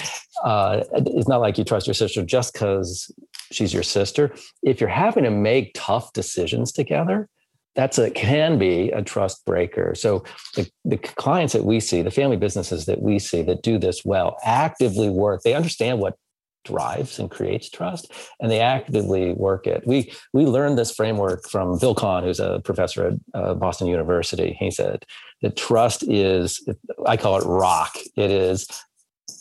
uh, it's not like you trust your sister just because she's your sister. If you're having to make tough decisions together, that's a can be a trust breaker. So the, the clients that we see, the family businesses that we see that do this well, actively work. They understand what drives and creates trust and they actively work it we we learned this framework from bill kahn who's a professor at uh, boston university he said that trust is i call it rock it is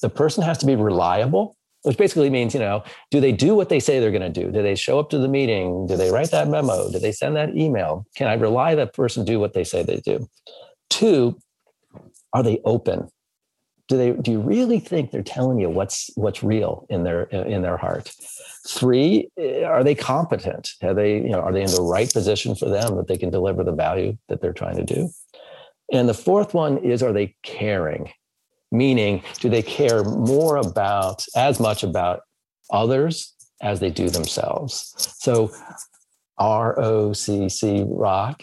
the person has to be reliable which basically means, you know, do they do what they say they're going to do? Do they show up to the meeting? Do they write that memo? Do they send that email? Can I rely that person do what they say they do? Two, are they open? Do they do you really think they're telling you what's what's real in their in their heart? Three, eh, are they competent? Are they, you know, are they in the right position for them that they can deliver the value that they're trying to do? And the fourth one is are they caring? Meaning do they care more about as much about others as they do themselves? So rocc rock.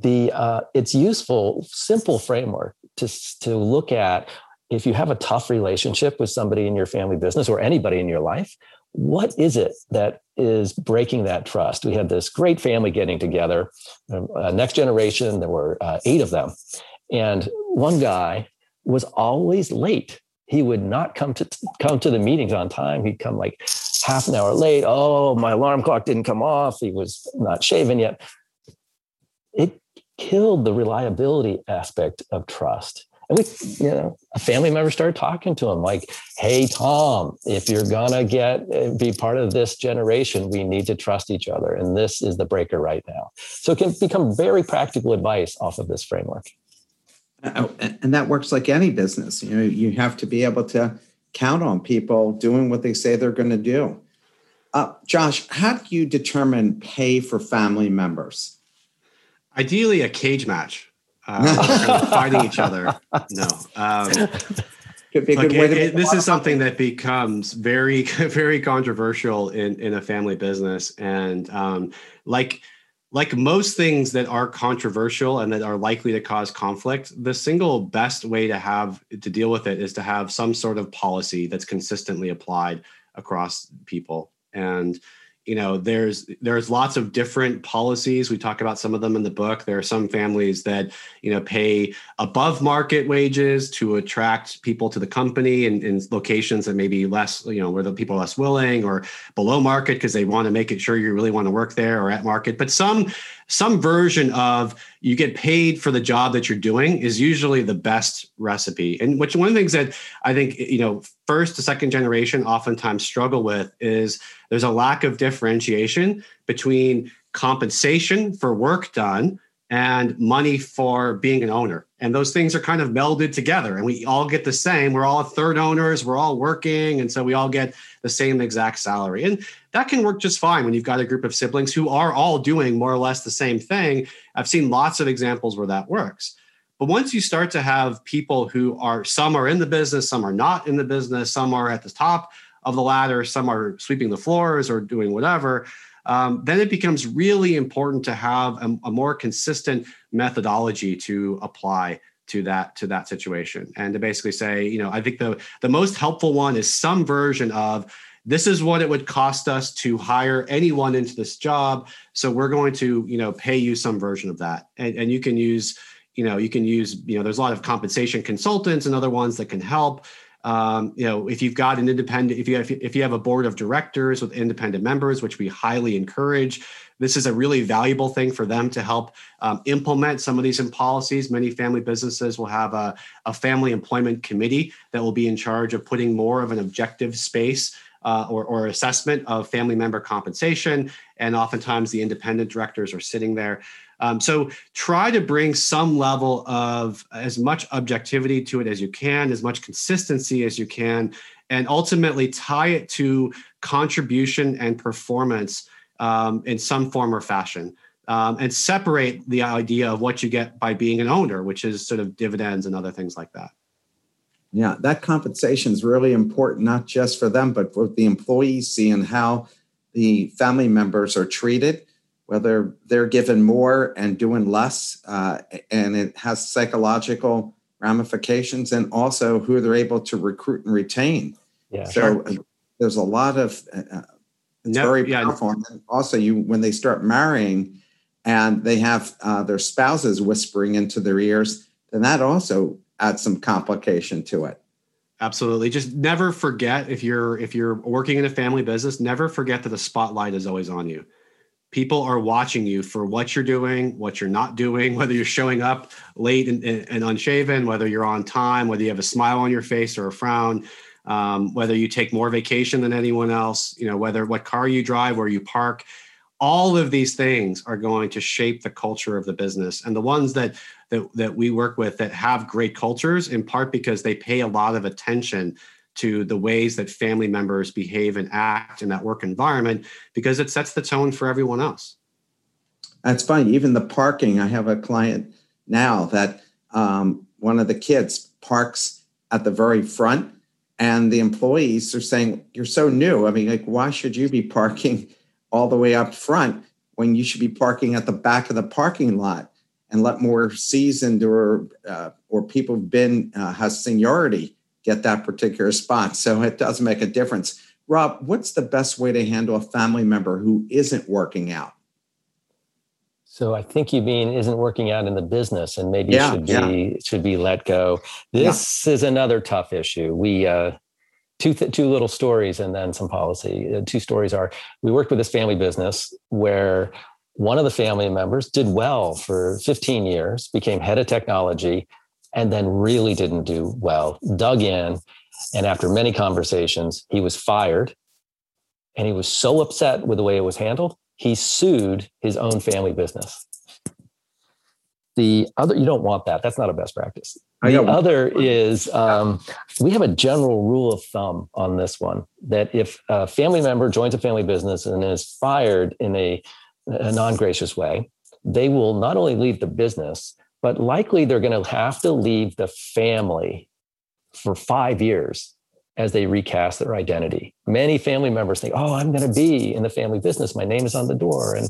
The uh, it's useful simple framework to, to look at if you have a tough relationship with somebody in your family business or anybody in your life what is it that is breaking that trust? We had this great family getting together uh, next generation there were uh, eight of them. And one guy was always late. He would not come to come to the meetings on time. He'd come like half an hour late. Oh, my alarm clock didn't come off. He was not shaven yet. It killed the reliability aspect of trust. And we, you know, a family member started talking to him like, "Hey, Tom, if you're gonna get eh, be part of this generation, we need to trust each other, and this is the breaker right now." So it can become very practical advice off of this framework. Uh, and that works like any business. You know, you have to be able to count on people doing what they say they're going to do. Uh, Josh, how do you determine pay for family members? Ideally, a cage match, uh, fighting each other. No. Um, Could be a good way to it, this is something that becomes very, very controversial in, in a family business. And um, like, like most things that are controversial and that are likely to cause conflict, the single best way to have to deal with it is to have some sort of policy that's consistently applied across people. And you know there's there's lots of different policies. We talk about some of them in the book. There are some families that you know pay above market wages to attract people to the company in, in locations that maybe less you know where the people are less willing or below market because they want to make it sure you really want to work there or at market. But some some version of you get paid for the job that you're doing is usually the best recipe. And which one of the things that I think, you know, first to second generation oftentimes struggle with is there's a lack of differentiation between compensation for work done and money for being an owner. And those things are kind of melded together and we all get the same. We're all third owners, we're all working. And so we all get the same exact salary. And that can work just fine when you've got a group of siblings who are all doing more or less the same thing. I've seen lots of examples where that works. But once you start to have people who are, some are in the business, some are not in the business, some are at the top of the ladder, some are sweeping the floors or doing whatever, um, then it becomes really important to have a, a more consistent methodology to apply to that to that situation and to basically say you know i think the the most helpful one is some version of this is what it would cost us to hire anyone into this job. So we're going to you know pay you some version of that. And, and you can use you know you can use you know there's a lot of compensation consultants and other ones that can help um, you know if you've got an independent if you have if you have a board of directors with independent members which we highly encourage this is a really valuable thing for them to help um, implement some of these policies. Many family businesses will have a, a family employment committee that will be in charge of putting more of an objective space uh, or, or, assessment of family member compensation. And oftentimes the independent directors are sitting there. Um, so try to bring some level of as much objectivity to it as you can, as much consistency as you can, and ultimately tie it to contribution and performance um, in some form or fashion. Um, and separate the idea of what you get by being an owner, which is sort of dividends and other things like that. Yeah, that compensation is really important, not just for them, but for the employees, seeing how the family members are treated, whether they're given more and doing less, uh, and it has psychological ramifications, and also who they're able to recruit and retain. Yeah, so sure. Uh, there's a lot of uh, it's no, very powerful. Yeah. And also, you when they start marrying, and they have uh, their spouses whispering into their ears, then that also adds some complication to it. Absolutely. Just never forget if you're if you're working in a family business, never forget that the spotlight is always on you. People are watching you for what you're doing, what you're not doing, whether you're showing up late and, and unshaven, whether you're on time, whether you have a smile on your face or a frown um, whether you take more vacation than anyone else, you know, whether what car you drive, where you park, all of these things are going to shape the culture of the business. And the ones that that, that we work with that have great cultures, in part because they pay a lot of attention to the ways that family members behave and act in that work environment, because it sets the tone for everyone else. That's funny. Even the parking, I have a client now that um, one of the kids parks at the very front and the employees are saying you're so new i mean like why should you be parking all the way up front when you should be parking at the back of the parking lot and let more seasoned or uh, or people who've been uh, has seniority get that particular spot so it does make a difference rob what's the best way to handle a family member who isn't working out so I think you mean isn't working out in the business and maybe yeah, should be yeah. should be let go. This yeah. is another tough issue. We uh, two th- two little stories and then some policy. Uh, two stories are we worked with this family business where one of the family members did well for 15 years, became head of technology, and then really didn't do well. Dug in, and after many conversations, he was fired. And he was so upset with the way it was handled he sued his own family business. The other, you don't want that. That's not a best practice. The other is um, we have a general rule of thumb on this one that if a family member joins a family business and is fired in a, a non gracious way, they will not only leave the business, but likely they're going to have to leave the family for five years as they recast their identity. Many family members think, oh, I'm going to be in the family business. My name is on the door. And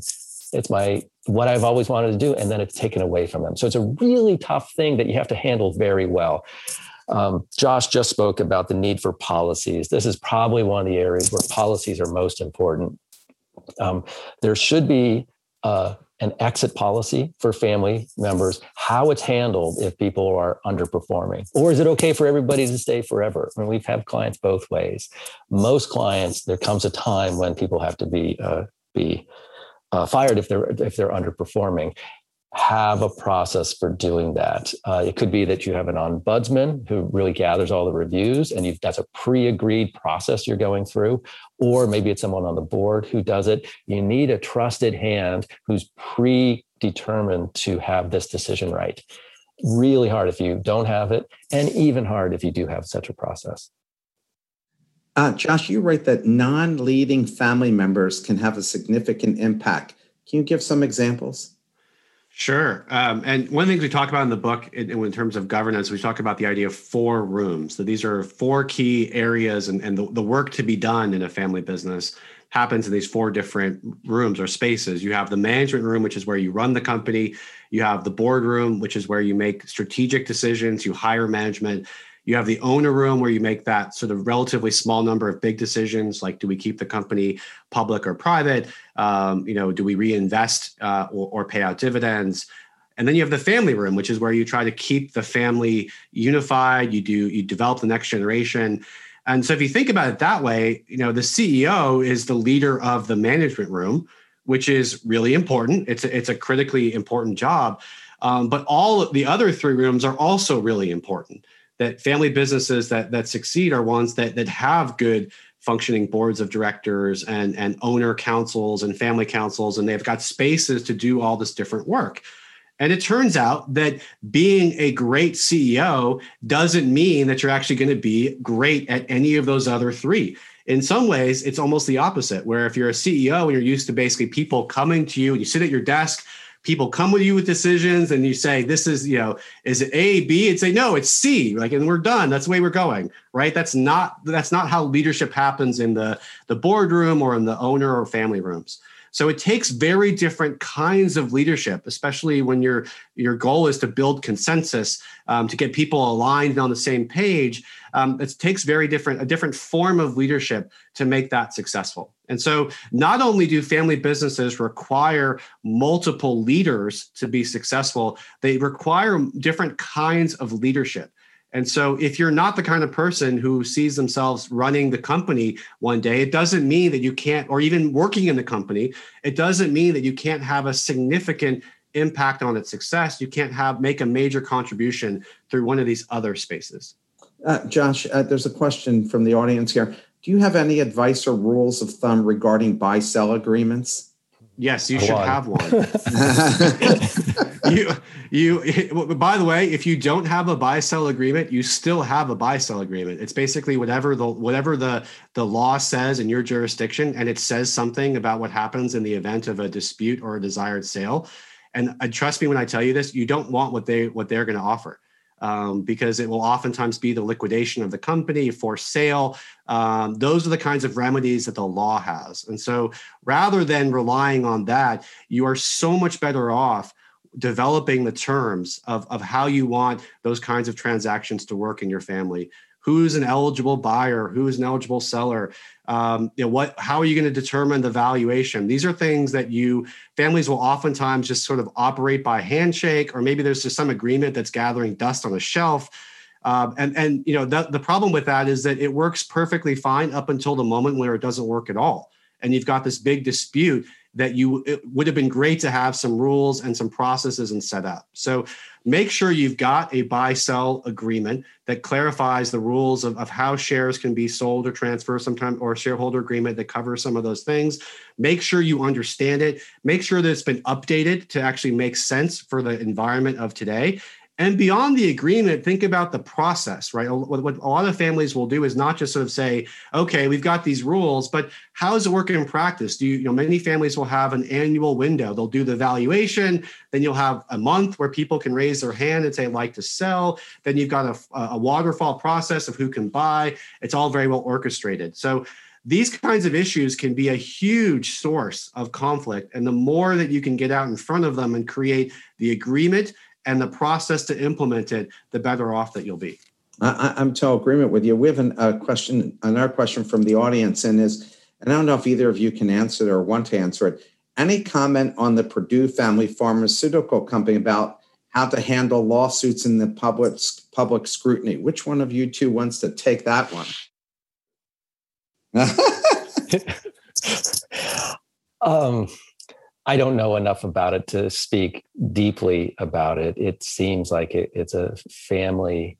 it's my what I've always wanted to do, and then it's taken away from them. So it's a really tough thing that you have to handle very well. Um, Josh just spoke about the need for policies. This is probably one of the areas where policies are most important. Um, there should be uh, an exit policy for family members, how it's handled if people are underperforming. Or is it okay for everybody to stay forever? I mean, we've had clients both ways. Most clients, there comes a time when people have to be uh, be uh, fired if they're if they're underperforming have a process for doing that. Uh, it could be that you have an ombudsman who really gathers all the reviews and that's a pre-agreed process you're going through, or maybe it's someone on the board who does it. You need a trusted hand who's predetermined to have this decision right. Really hard if you don't have it, and even hard if you do have such a process. Uh, Josh, you write that non leading family members can have a significant impact. Can you give some examples? Sure. Um, and one of the things we talk about in the book, in, in, terms of governance, we talk about the idea of four rooms. That these are four key areas, and, and the, the work to be done in a family business happens in these four different rooms or spaces. You have the management room, which is where you run the company. You have the boardroom, which is where you make strategic decisions, you hire management. You have the owner room where you make that sort of relatively small number of big decisions, like do we keep the company public or private? Um, you know, do we reinvest uh, or, or pay out dividends? And then you have the family room, which is where you try to keep the family unified. You do you develop the next generation. And so if you think about it that way, you know, the CEO is the leader of the management room, which is really important. It's a, it's a critically important job. Um, but all the other three rooms are also really important that family businesses that that succeed are ones that that have good functioning boards of directors and and owner councils and family councils and they've got spaces to do all this different work and it turns out that being a great CEO doesn't mean that you're actually going to be great at any of those other three. In some ways, it's almost the opposite, where if you're a CEO and you're used to basically people coming to you and you sit at your desk people come with you with decisions and you say this is you know is it a b? And say no it's c like and we're done. That's the way we're going right? That's not that's not how leadership happens in the the boardroom or in the owner or family rooms so it takes very different kinds of leadership, especially when your your goal is to build consensus, um, to get people aligned and on the same page. Um, it takes very different a different form of leadership to make that successful. And so, not only do family businesses require multiple leaders to be successful, they require different kinds of leadership. And so, if you're not the kind of person who sees themselves running the company one day, it doesn't mean that you can't, or even working in the company, it doesn't mean that you can't have a significant impact on its success. You can't have make a major contribution through one of these other spaces. Uh, Josh, uh, there's a question from the audience here. Do you have any advice or rules of thumb regarding buy sell agreements? Yes, you should have one. you, you. By the way, if you don't have a buy sell agreement, you still have a buy sell agreement. It's basically whatever the whatever the the law says in your jurisdiction, and it says something about what happens in the event of a dispute or a desired sale. And uh, trust me when I tell you this, you don't want what they what they're going to offer um, because it will oftentimes be the liquidation of the company for sale. Um, those are the kinds of remedies that the law has. And so rather than relying on that, you are so much better off developing the terms of, of how you want those kinds of transactions to work in your family. Who's an eligible buyer? Who's an eligible seller? Um, you know what how are you going to determine the valuation? These are things that you families will oftentimes just sort of operate by handshake or maybe there's just some agreement that's gathering dust on a shelf. Um, and and you know the, the problem with that is that it works perfectly fine up until the moment where it doesn't work at all. And you've got this big dispute that you it would have been great to have some rules and some processes and set up. So make sure you've got a buy sell agreement that clarifies the rules of, of how shares can be sold or transferred sometime or a shareholder agreement that covers some of those things. Make sure you understand it. Make sure that it's been updated to actually make sense for the environment of today. And beyond the agreement, think about the process, right? What, a lot of families will do is not just sort of say, okay, we've got these rules, but how does it work in practice? Do you, you know, many families will have an annual window. They'll do the valuation, then you'll have a month where people can raise their hand and say, like to sell. Then you've got a, a waterfall process of who can buy. It's all very well orchestrated. So these kinds of issues can be a huge source of conflict. And the more that you can get out in front of them and create the agreement and the process to implement it, the better off that you'll be. I, am to agreement with you. We have an, a question, another question from the audience, and is, and I don't know if either of you can answer it or want to answer it. Any comment on the Purdue Family Pharmaceutical Company about how to handle lawsuits in the public public scrutiny? Which one of you two wants to take that one? um, I don't know enough about it to speak deeply about it. It seems like it, it's a family,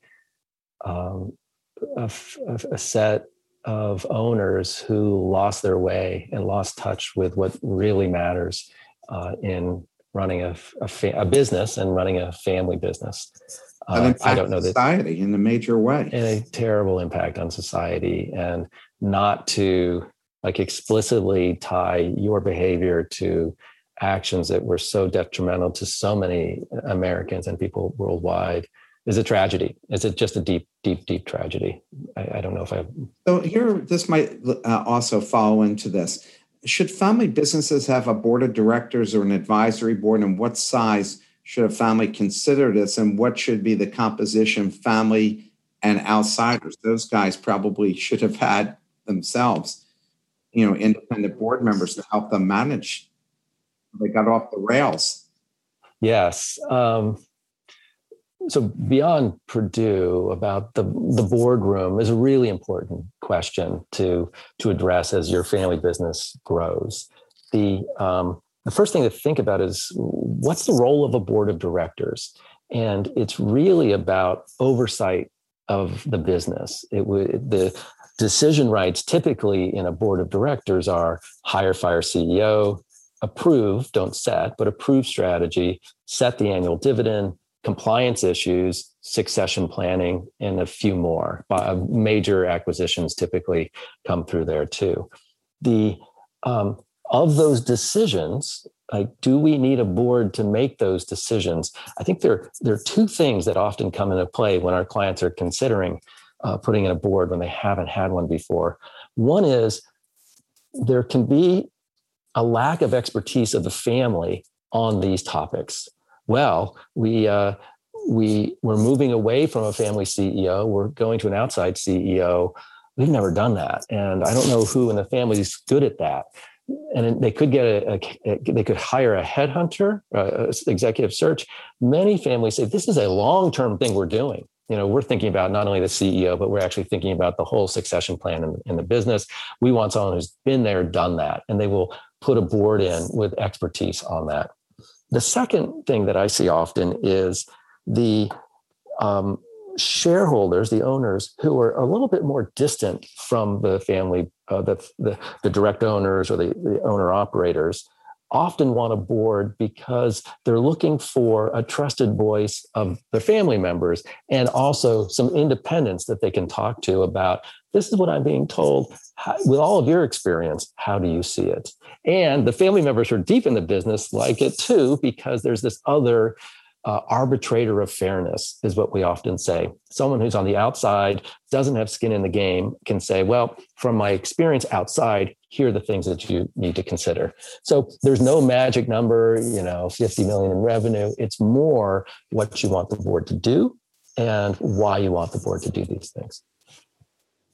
um, a, a, set of owners who lost their way and lost touch with what really matters uh, in running a, a, fa- a, business and running a family business. Uh, I don't know that society in a major way, and a terrible impact on society, and not to like explicitly tie your behavior to actions that were so detrimental to so many Americans and people worldwide is a tragedy. Is it just a deep, deep, deep tragedy? I, I don't know if I. So here, this might uh, also follow into this. Should family businesses have a board of directors or an advisory board, and what size should a family consider this, and what should be the composition, family and outsiders? Those guys probably should have had themselves, you know, independent board members to help them manage. They got off the rails. Yes. Um, so beyond Purdue, about the the boardroom is a really important question to to address as your family business grows. The um, the first thing to think about is what's the role of a board of directors, and it's really about oversight of the business. It would the decision rights typically in a board of directors are hire, fire CEO, approve, don't set, but approve strategy, set the annual dividend, compliance issues, succession planning, and a few more. Uh, major acquisitions typically come through there too. The um, of those decisions, like, do we need a board to make those decisions? I think there, there are two things that often come into play when our clients are considering uh, putting in a board when they haven't had one before. One is there can be a lack of expertise of the family on these topics well, we uh, we we're moving away from a family CEO. We're going to an outside CEO. We've never done that, and I don't know who in the family is good at that. And they could get a, a, they could hire a headhunter, uh, executive search. Many families say this is a long term thing we're doing. You know, we're thinking about not only the CEO, but we're actually thinking about the whole succession plan in, in the business. We want someone who's been there, done that, and they will put a board in with expertise on that. The second thing that I see often is the um, shareholders, the owners, who are a little bit more distant from the family, uh, the, the, the direct owners or the, the owner operators, often want a board because they're looking for a trusted voice of their family members and also some independence that they can talk to about this is what I'm being told. How, with all of your experience, how do you see it? And the family members who are deep in the business like it too, because there's this other uh, arbitrator of fairness, is what we often say. Someone who's on the outside, doesn't have skin in the game, can say, well, from my experience outside, here are the things that you need to consider. So there's no magic number, you know, 50 million in revenue. It's more what you want the board to do and why you want the board to do these things.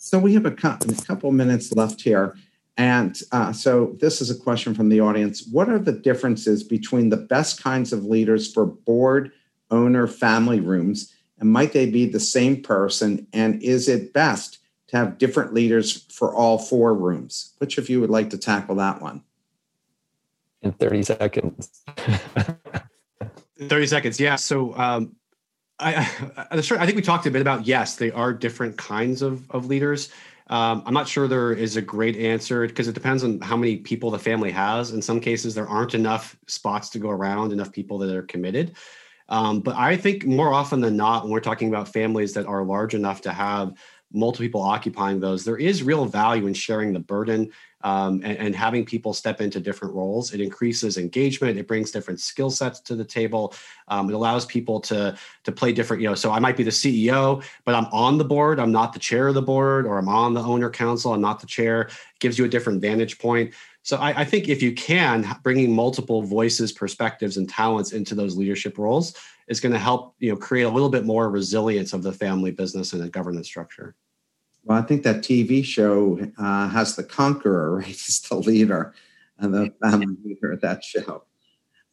So we have a, couple minutes left here. And uh, so this is a question from the audience. What are the differences between the best kinds of leaders for board, owner, family rooms? And might they be the same person? And is it best to have different leaders for all four rooms? Which of you would like to tackle that one? In 30 seconds. 30 seconds, yeah. So um, I, I, I think we talked a bit about yes, they are different kinds of, of leaders. Um, I'm not sure there is a great answer because it depends on how many people the family has. In some cases, there aren't enough spots to go around, enough people that are committed. Um, but I think more often than not, when we're talking about families that are large enough to have multiple people occupying those, there is real value in sharing the burden um, and, and, having people step into different roles. It increases engagement. It brings different skill sets to the table. Um, it allows people to to play different. You know, so I might be the CEO, but I'm on the board. I'm not the chair of the board, or I'm on the owner council. I'm not the chair. It gives you a different vantage point. So I, I think if you can, bringing multiple voices, perspectives, and talents into those leadership roles is going to help you know create a little bit more resilience of the family business and the governance structure. Well, I think that TV show uh, has the conqueror, right? He's the leader and the family leader of that show.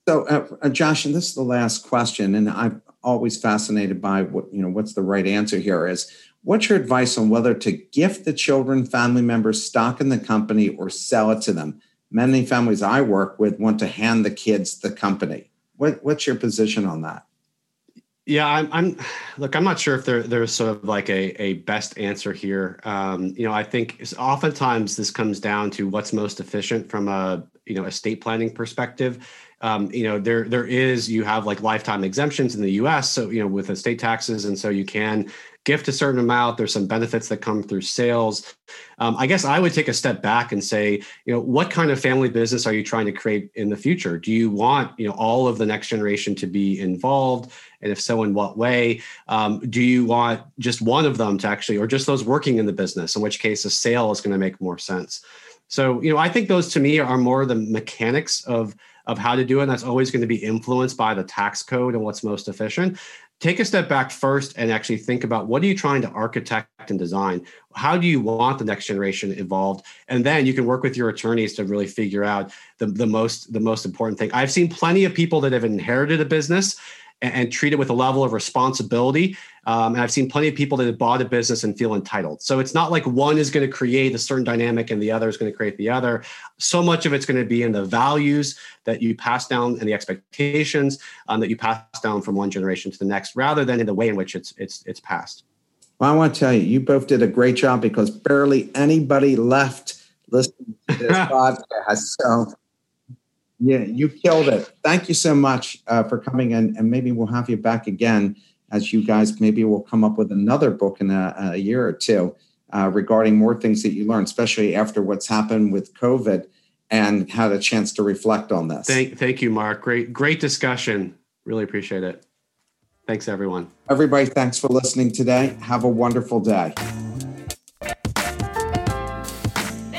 So, uh, uh, Josh, and this is the last question, and I'm always fascinated by what you know. What's the right answer here? Is what's your advice on whether to gift the children, family members stock in the company, or sell it to them? Many families I work with want to hand the kids the company. What, what's your position on that? Yeah, I'm, I'm. Look, I'm not sure if there there's sort of like a a best answer here. Um, you know, I think oftentimes this comes down to what's most efficient from a you know estate planning perspective. Um, you know, there there is you have like lifetime exemptions in the U.S. So you know with estate taxes, and so you can gift a certain amount. There's some benefits that come through sales. Um, I guess I would take a step back and say, you know, what kind of family business are you trying to create in the future? Do you want, you know, all of the next generation to be involved? And if so, in what way? Um, do you want just one of them to actually, or just those working in the business, in which case a sale is going to make more sense? So, you know, I think those to me are more the mechanics of of how to do it. And that's always going to be influenced by the tax code and what's most efficient take a step back first and actually think about what are you trying to architect and design? How do you want the next generation evolved? And then you can work with your attorneys to really figure out the, the most the most important thing. I've seen plenty of people that have inherited a business and, and treat it with a level of responsibility. Um, and I've seen plenty of people that have bought a business and feel entitled. So it's not like one is going to create a certain dynamic and the other is going to create the other. So much of it's going to be in the values that you pass down and the expectations um, that you pass down from one generation to the next, rather than in the way in which it's it's it's passed. Well, I want to tell you, you both did a great job because barely anybody left listening to this podcast. So yeah, you killed it. Thank you so much uh, for coming in, and maybe we'll have you back again as you guys maybe will come up with another book in a, a year or two uh, regarding more things that you learned, especially after what's happened with COVID and had a chance to reflect on this. Thank, thank you, Mark. Great, great discussion. Really appreciate it. Thanks, everyone. Everybody, thanks for listening today. Have a wonderful day.